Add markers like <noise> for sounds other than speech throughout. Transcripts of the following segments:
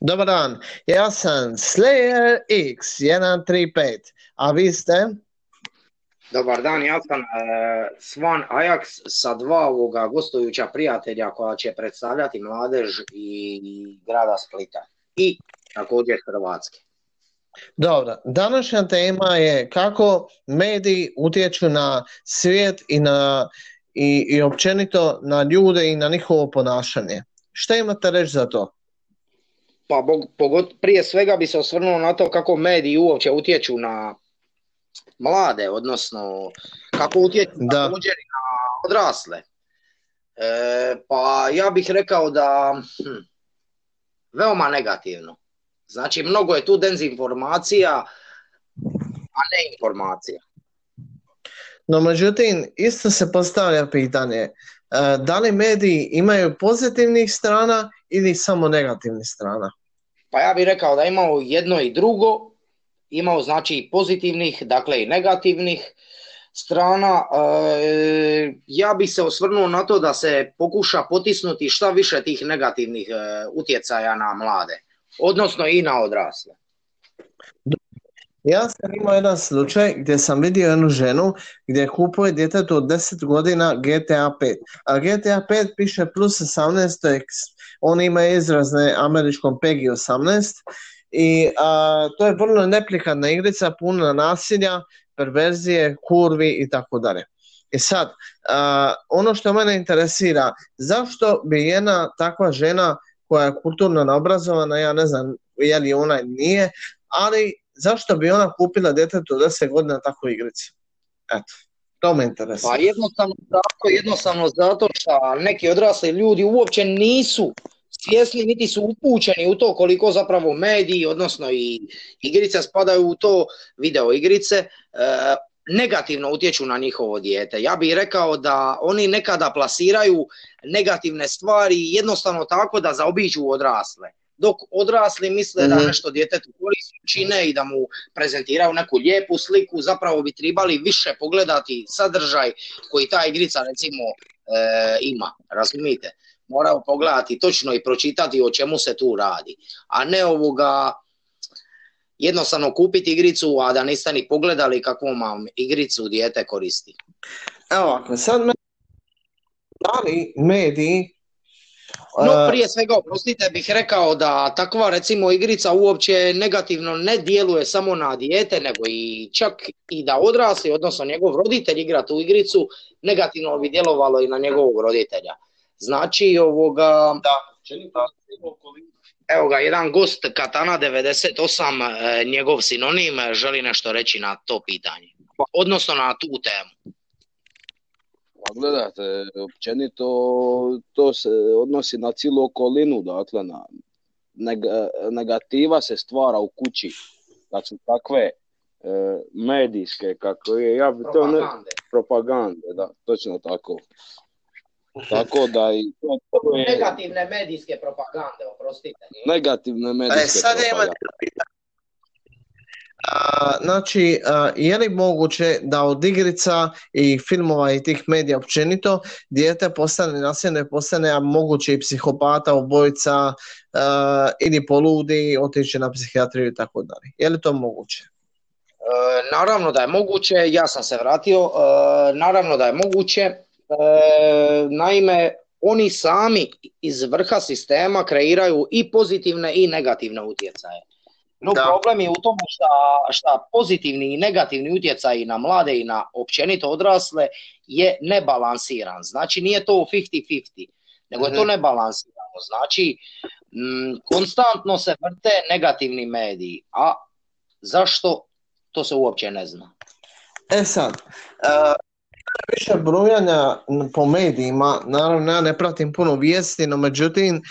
Dobar dan, ja sam Slayer X135, a vi ste? Dobar dan, ja sam e, Svan Ajax sa dva ovoga gostujuća prijatelja koja će predstavljati mladež i grada Splita i također Hrvatske. Dobro, današnja tema je kako mediji utječu na svijet i, na, i, i općenito na ljude i na njihovo ponašanje. Šta imate reći za to? Pa pogot, prije svega bi se osvrnuo na to kako mediji uopće utječu na mlade, odnosno kako utječu da. također i na odrasle. E, pa ja bih rekao da hm, veoma negativno. Znači mnogo je tu dezinformacija, a ne informacija. No međutim, isto se postavlja pitanje, e, da li mediji imaju pozitivnih strana ili samo negativnih strana? Pa ja bih rekao da imao jedno i drugo, imao znači pozitivnih, dakle i negativnih strana. E, ja bih se osvrnuo na to da se pokuša potisnuti šta više tih negativnih e, utjecaja na mlade, odnosno i na odrasle. Ja sam imao jedan slučaj gdje sam vidio jednu ženu gdje kupuje djetetu od 10 godina GTA 5. A GTA 5 piše plus 18, to je on ima izrazne američkom PEGI 18 i a, to je vrlo neplikadna igrica, puna nasilja, perverzije, kurvi i tako dalje. I sad, a, ono što mene interesira, zašto bi jedna takva žena koja je kulturno naobrazovana, ja ne znam je li ona nije, ali zašto bi ona kupila djetetu 10 godina takvu igricu? Eto. To me interesuje. Pa jednostavno zato, jednostavno zato što neki odrasli ljudi uopće nisu svjesni niti su upućeni u to koliko zapravo mediji, odnosno i igrice spadaju u to video igrice, e, negativno utječu na njihovo dijete. Ja bih rekao da oni nekada plasiraju negativne stvari jednostavno tako da zaobiđu odrasle. Dok odrasli misle da mhm. nešto djetetu koristi čine i da mu prezentiraju neku lijepu sliku, zapravo bi trebali više pogledati sadržaj koji ta igrica recimo e, ima, razumijete? morao pogledati točno i pročitati o čemu se tu radi, a ne ovoga jednostavno kupiti igricu, a da niste ni pogledali kakvu vam igricu dijete koristi. Evo, sad me... Da li mediji No, prije svega, oprostite, bih rekao da takva recimo igrica uopće negativno ne djeluje samo na dijete, nego i čak i da odrasli, odnosno njegov roditelj igra tu igricu, negativno bi djelovalo i na njegovog roditelja. Znači, ovoga... Da, Evo ga, jedan gost Katana 98, e, njegov sinonim, želi nešto reći na to pitanje. Odnosno na tu temu. Gledajte, općenito to se odnosi na cijelu okolinu, dakle na negativa se stvara u kući, kad su takve e, medijske, kako je, ja bi to ne, propagande, da, točno tako. Tako da i. Negativne medijske propagande, oprostite. Negativne medijske e, sad propagande. A, znači, je li moguće da od igrica i filmova i tih medija općenito dijete postane nasilno postane moguće i psihopata, obojica ili poludi, otići na psihijatriju i tako dalje. Je li to moguće? E, naravno da je moguće, ja sam se vratio, e, naravno da je moguće, E, naime, oni sami iz vrha sistema kreiraju i pozitivne i negativne utjecaje. No problem je u tome što pozitivni i negativni utjecaji na mlade i na općenito odrasle je nebalansiran. Znači nije to 50-50, nego je to mhm. nebalansirano. Znači m, konstantno se vrte negativni mediji, a zašto to se uopće ne zna. E sad, uh više brojanja po medijima, naravno ja ne pratim puno vijesti, no međutim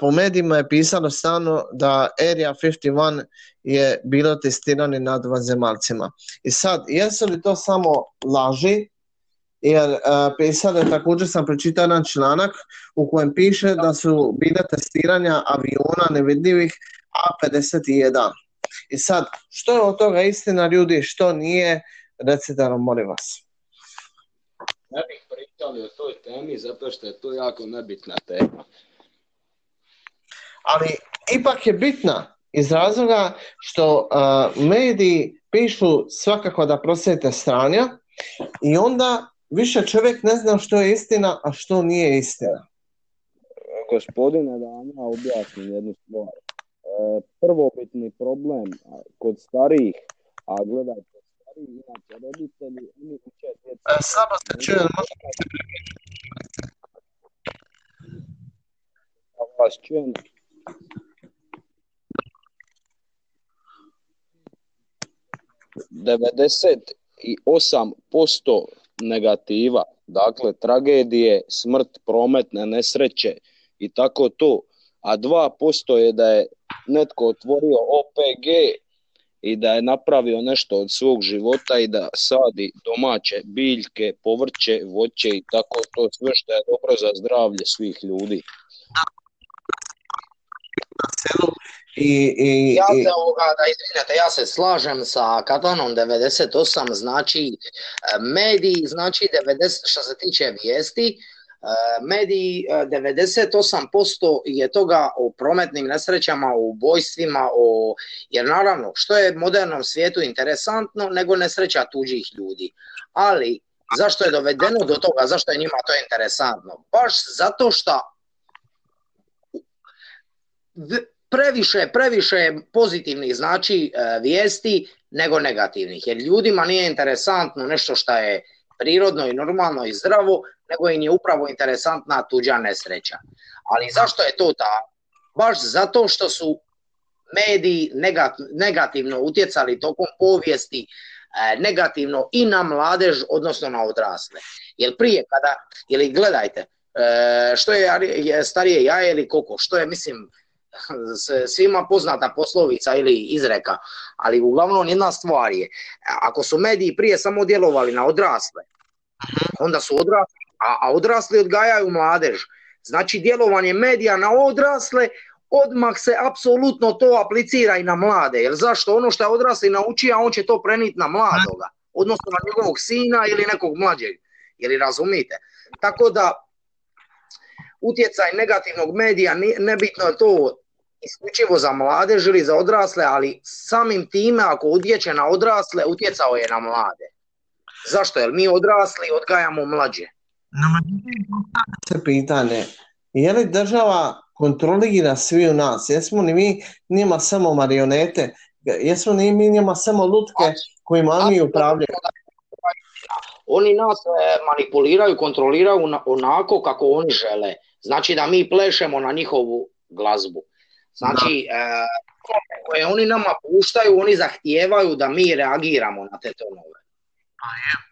po medijima je pisano stano da Area 51 je bilo testirani nad vanzemaljcima. I sad, jesu li to samo laži? Jer uh, pisalo je, također sam pročitao jedan članak u kojem piše da su bile testiranja aviona nevidljivih A51. I sad, što je od toga istina ljudi, što nije, recite nam, molim vas ne bih pričali o toj temi zato što je to jako nebitna tema. ali ipak je bitna iz razloga što mediji pišu svakako da prosjete stranja i onda više čovjek ne zna što je istina, a što nije istina. Gospodine, da vam ja objasnim jednu stvar. E, prvobitni problem kod starijih, a gledajte, inače roditelji, oni uče djeca. E, slabo se čuje, vas čujem. Devedeset i osam posto negativa, dakle tragedije, smrt, prometne nesreće i tako to, a 2% je da je netko otvorio OPG i da je napravio nešto od svog života i da sadi domaće biljke, povrće, voće i tako to sve što je dobro za zdravlje svih ljudi. I, i, ja se ovoga, da izvinete, ja se slažem sa Katanom 98, znači e, mediji, znači 90, što se tiče vijesti, mediji 98% e, je toga o prometnim nesrećama, o ubojstvima, o, jer naravno, što je modernom svijetu interesantno nego nesreća tuđih ljudi. Ali, zašto je dovedeno do toga, zašto je njima to interesantno? Baš zato što previše, previše pozitivnih znači e, vijesti nego negativnih. Jer ljudima nije interesantno nešto što je prirodno i normalno i zdravo, nego im je upravo interesantna tuđa nesreća. Ali zašto je to ta? Baš zato što su mediji negativno utjecali tokom povijesti e, negativno i na mladež, odnosno na odrasle. Jer prije kada, ili gledajte, e, što je starije jaje ili koko, što je, mislim, <laughs> svima poznata poslovica ili izreka, ali uglavnom jedna stvar je, ako su mediji prije samo djelovali na odrasle, onda su odrasli, a, a odrasli odgajaju mladež. Znači djelovanje medija na odrasle odmah se apsolutno to aplicira i na mlade. Jer zašto? Ono što je odrasli nauči, a on će to preniti na mladoga. Odnosno na njegovog sina ili nekog mlađeg. Jel razumite? Tako da utjecaj negativnog medija, nebitno je to isključivo za mladež ili za odrasle, ali samim time ako utječe na odrasle, utjecao je na mlade. Zašto? Jer mi odrasli odgajamo mlađe. Se pitanje, je li država kontrolira svi u nas? Jesmo li mi njima samo marionete? Jesmo li mi njima samo lutke kojima mi upravljaju? Oni nas e, manipuliraju, kontroliraju onako kako oni žele. Znači da mi plešemo na njihovu glazbu. Znači, e, koje oni nama puštaju, oni zahtijevaju da mi reagiramo na te tonove. A je.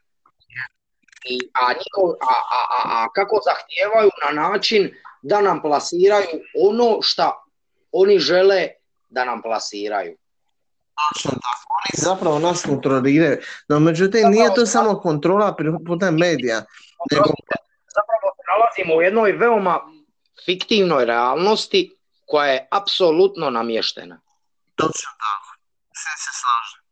I, a, a, a, a, kako zahtijevaju na način da nam plasiraju ono što oni žele da nam plasiraju. Tako, oni zapravo nas kontroliraju. No međutim, nije to samo kontrola putem medija. Nego... Zapravo se nalazimo u jednoj veoma fiktivnoj realnosti koja je apsolutno namještena. Točno tako. Sve se slažem.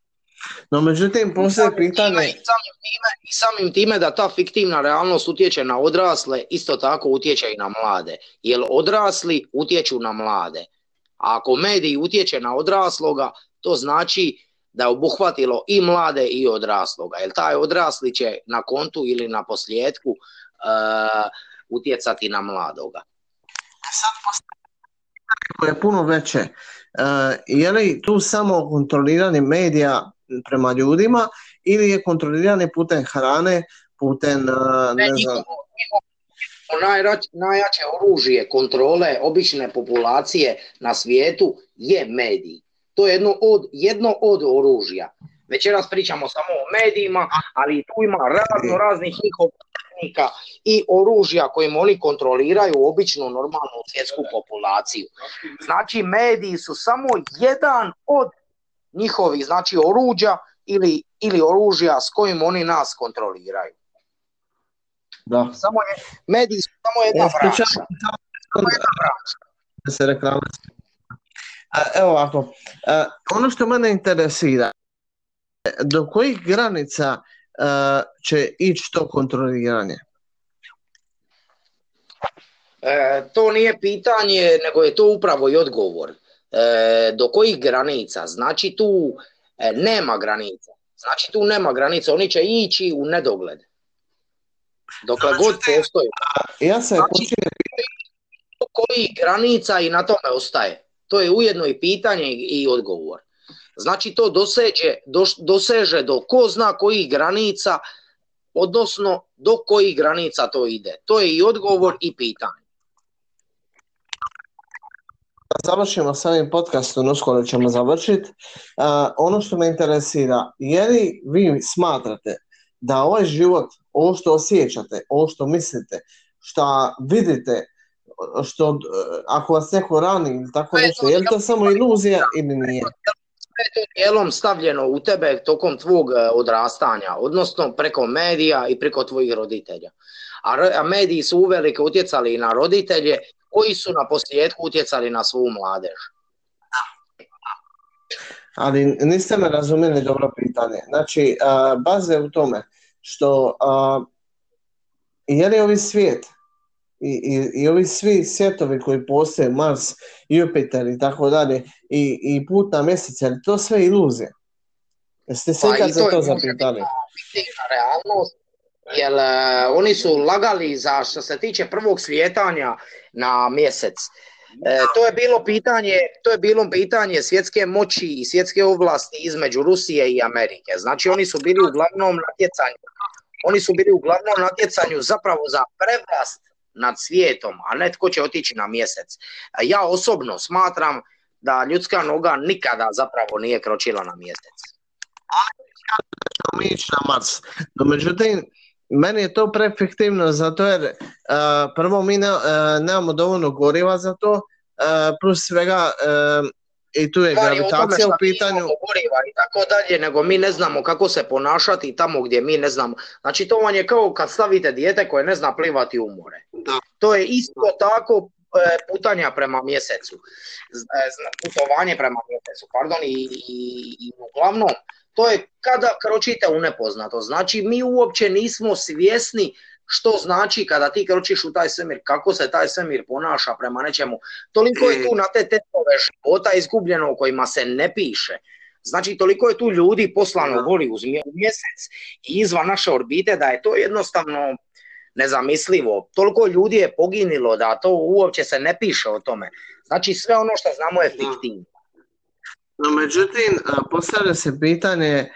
No, međutim, poslije pitanje... I samim, time, I samim time da ta fiktivna realnost utječe na odrasle, isto tako utječe i na mlade. Jer odrasli utječu na mlade. A ako mediji utječe na odrasloga, to znači da je obuhvatilo i mlade i odrasloga. Jer taj odrasli će na kontu ili na posljedku uh, utjecati na mladoga. Sad je puno veće. E, je li tu samo kontroliranje medija prema ljudima ili je kontroliranje putem hrane, putem, e, ne, znam... najjače oružje kontrole obične populacije na svijetu je mediji. To je jedno od, jedno od oružja. Večeras pričamo samo o medijima, ali tu ima razno raznih njihovih i oružja kojim oni kontroliraju običnu normalnu svjetsku populaciju. Znači mediji su samo jedan od njihovih znači oruđa ili, ili oružja s kojim oni nas kontroliraju. Da. Samo je, mediji su samo jedna branša. Samo jedna Evo ovako, ono što mene interesira, do kojih granica će ići to kontroliranje? E, to nije pitanje, nego je to upravo i odgovor. E, do kojih granica? Znači tu e, nema granica. Znači tu nema granica, oni će ići u nedogled. Dokle Znači, god postoji. Ja se Znači, počinjem do kojih granica i na tome ostaje. To je ujedno i pitanje i i odgovor. Znači to doseže, doš- doseže do ko zna kojih granica, odnosno do kojih granica to ide. To je i odgovor i pitanje. završimo s ovim podcastom, uskoro ćemo završiti. ono što me interesira, je li vi smatrate da ovaj život, ovo što osjećate, ovo što mislite, što vidite, što e, ako vas neko rani ili tako nešto, je li to samo iluzija ili nije? Sve to dijelom stavljeno u tebe tokom tvog e, odrastanja, odnosno preko medija i preko tvojih roditelja. A, mediji su uvelike utjecali i na roditelje koji su na posljedku utjecali na svu mladež. Ali niste me razumjeli dobro pitanje. Znači, a, baza je u tome što a, je li ovi svijet i, i, i ovi svi svjetovi koji postoje, Mars, Jupiter i tako dalje, i, i put na mjesec, je li to sve iluzije? Jeste se Pa ikad za to zapitali? realnost, jer e, oni su lagali za što se tiče prvog svijetanja na mjesec. E, to je bilo pitanje, to je bilo pitanje svjetske moći i svjetske ovlasti između Rusije i Amerike. Znači oni su bili u glavnom natjecanju. Oni su bili u glavnom natjecanju zapravo za prevlast nad svijetom, a ne tko će otići na mjesec. Ja osobno smatram da ljudska noga nikada zapravo nije kročila na mjesec. ćemo ići na Mars. No, međutim, meni je to prefiktivno zato jer uh, prvo mi ne, uh, nemamo dovoljno goriva za to, uh, plus svega i tu je gravitacija u pitanju. goriva i tako dalje, nego mi ne znamo kako se ponašati tamo gdje mi ne znamo. Znači to vam je kao kad stavite dijete koje ne zna plivati u more. Da. To je isto tako e, putanja prema mjesecu, e, putovanje prema mjesecu, pardon, i, i, i uglavnom, to je kada kročite u nepoznato. Znači mi uopće nismo svjesni što znači kada ti kročiš u taj svemir, kako se taj svemir ponaša prema nečemu. Toliko je tu na te testove života izgubljeno o kojima se ne piše. Znači, toliko je tu ljudi poslano goli uz mje- u mjesec i izvan naše orbite da je to jednostavno nezamislivo. Toliko ljudi je poginilo da to uopće se ne piše o tome. Znači, sve ono što znamo je fiktivno. No, međutim, postavlja se pitanje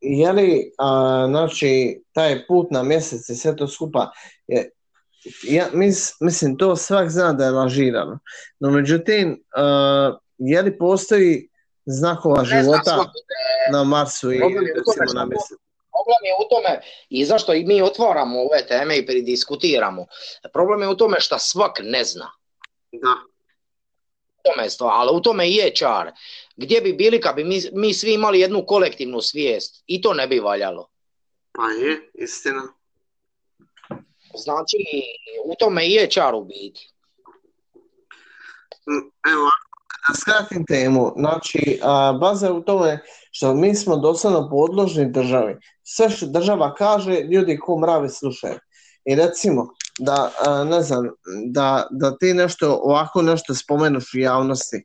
je li a, znači, taj put na mjesec i sve to skupa je, ja, mis, mislim, to svak zna da je lažirano. No, međutim, a, je li postoji znakova Ne zna života svak. na Marsu i recimo na mjesecu? Problem je u tome i zašto i mi otvaramo ove teme i pridiskutiramo. Problem je u tome što svak ne zna. Da. Tome je stvar, ali u tome i je čar. Gdje bi bili kad bi mi, mi svi imali jednu kolektivnu svijest i to ne bi valjalo. Pa je, istina. Znači, u tome i je čar u biti. Mm, Evo, da skratim temu, znači, a, baza je u tome što mi smo doslovno podložni državi. Sve što država kaže, ljudi ko mravi slušaju. I recimo, da, a, ne znam, da, da ti nešto, ovako nešto spomenuš u javnosti,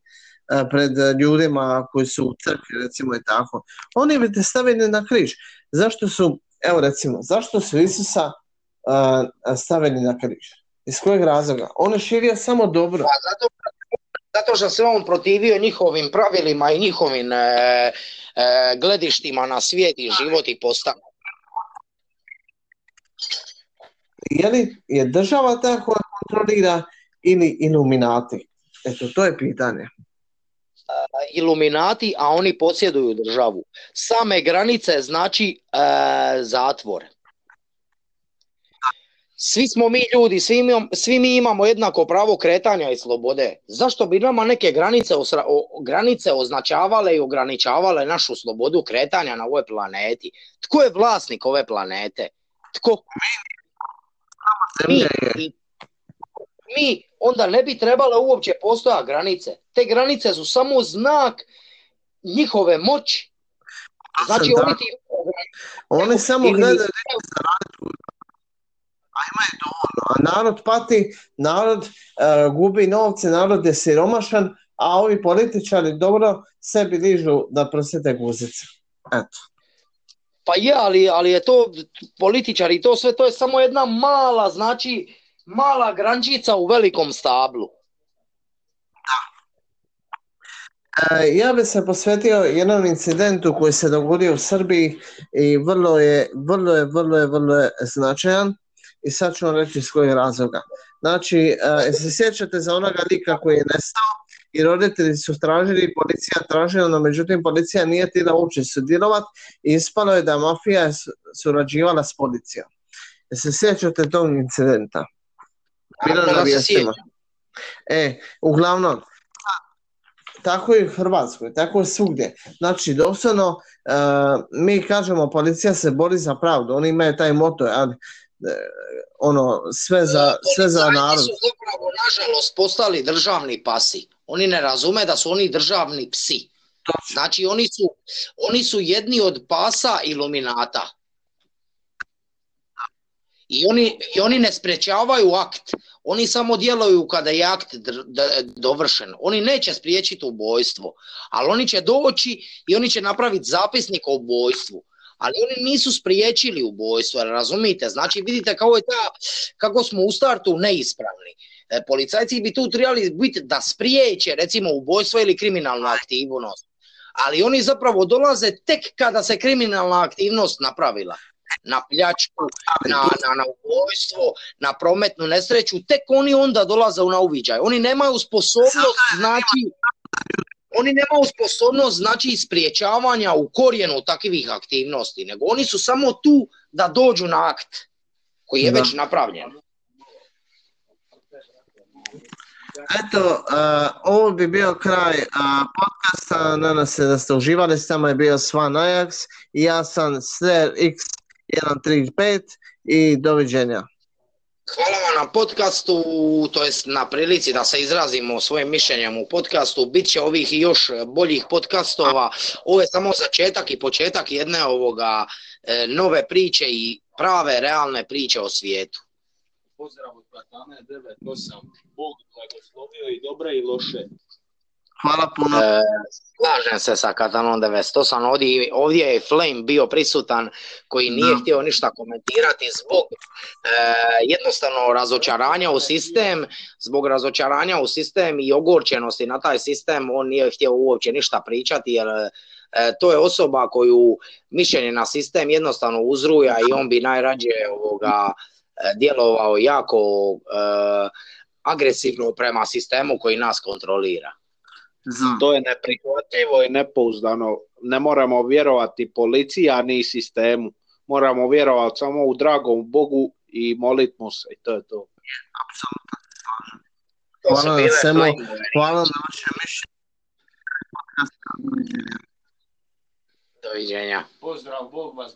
a, pred ljudima koji su u crkvi, recimo i tako, oni bi te stavili na križ. Zašto su, evo recimo, zašto su Isusa a, stavili na križ? Iz kojeg razloga? On je širio samo dobro. Pa zato, zato što se on protivio njihovim pravilima i njihovim e, e, gledištima na svijet i život i postav. Je li je država ta koja kontrolira ili iluminati? Eto, to je pitanje. Iluminati, a oni posjeduju državu. Same granice znači e, zatvor. Svi smo mi ljudi, svi, imam, svi mi imamo jednako pravo kretanja i slobode. Zašto bi nama neke granice, osra, o, granice označavale i ograničavale našu slobodu kretanja na ovoj planeti? Tko je vlasnik ove planete? Tko? Mi, Zemlja je, i mi onda ne bi trebale uopće postojati granice. Te granice su samo znak njihove moći. Znači Da. oni ti oni samo gledaju a ima je dovoljno. A narod pati, narod e, gubi novce, narod je siromašan, a ovi političari dobro sebi dižu da prosjete guzice. Eto. Pa je, ali, ali je to političari, to sve, to je samo jedna mala, znači, mala grančica u velikom stablu. E, ja bih se posvetio jednom incidentu koji se dogodio u Srbiji i vrlo je, vrlo je, vrlo je, vrlo je značajan i sad ću vam reći iz kojeg razloga. Znači, e, se sjećate za onoga lika koji je nestao i roditelji su tražili, policija tražila, no međutim policija nije tila uopće sudjelovati i ispalo je da mafija je surađivala s policijom. Se sjećate tog incidenta? Bilo na vijestima. E, uglavnom, tako je u Hrvatskoj, tako je svugdje. Znači, doslovno, uh, mi kažemo policija se bori za pravdu, oni imaju taj moto, ali ono, sve za, sve za narod. su zapravo, nažalost, postali državni pasi. Oni ne razume da su oni državni psi. Znači, oni su, oni su jedni od pasa iluminata. I oni, I oni ne sprečavaju akt. Oni samo djeluju kada je akt dovršen. Oni neće spriječiti ubojstvo, ali oni će doći i oni će napraviti zapisnik o ubojstvu. Ali oni nisu spriječili ubojstvo, razumite? Znači vidite kako je ta, kako smo u startu neispravni. E, policajci bi tu trebali biti da spriječe recimo ubojstvo ili kriminalnu aktivnost. Ali oni zapravo dolaze tek kada se kriminalna aktivnost napravila na pljačku, na, na, na ubojstvo, na prometnu nesreću, tek oni onda dolaze na uviđaj. Oni nemaju sposobnost, znači, oni nemaju sposobnost, znači, spriječavanja u korijenu takvih aktivnosti, nego oni su samo tu da dođu na akt koji je da. već napravljen. Eto, uh, ovo bi bio kraj uh, podcasta, nadam se da ste uživali, s je bio Svan Ajax i ja sam Sler X 135 i doviđenja. Hvala vam na podcastu, to jest na prilici da se izrazimo svojim mišljenjem u podcastu. Biće ovih još boljih podcastova. Ovo je samo začetak i početak jedne ovoga e, nove priče i prave, realne priče o svijetu. Pozdrav od Platane 98. Bog blagoslovio i dobre i loše. Hvala puno. E, slažem se sa Katanom 98. Ovdje, ovdje je Flame bio prisutan koji nije da. htio ništa komentirati zbog e, jednostavno razočaranja u sistem, zbog razočaranja u sistem i ogorčenosti na taj sistem, on nije htio uopće ništa pričati jer e, to je osoba koju mišljenje na sistem jednostavno uzruja i on bi najrađe ovoga e, djelovao jako e, agresivno prema sistemu koji nas kontrolira. Znam. To je neprihvatljivo i nepouzdano. Ne moramo vjerovati policiji, a ni sistemu. Moramo vjerovati samo u dragom Bogu i molit mu se i to je to. Apsolutno se slažem. Hvala na svemu, hvala na vaše mišljenje. Doviđenja. Pozdrav, Bog vas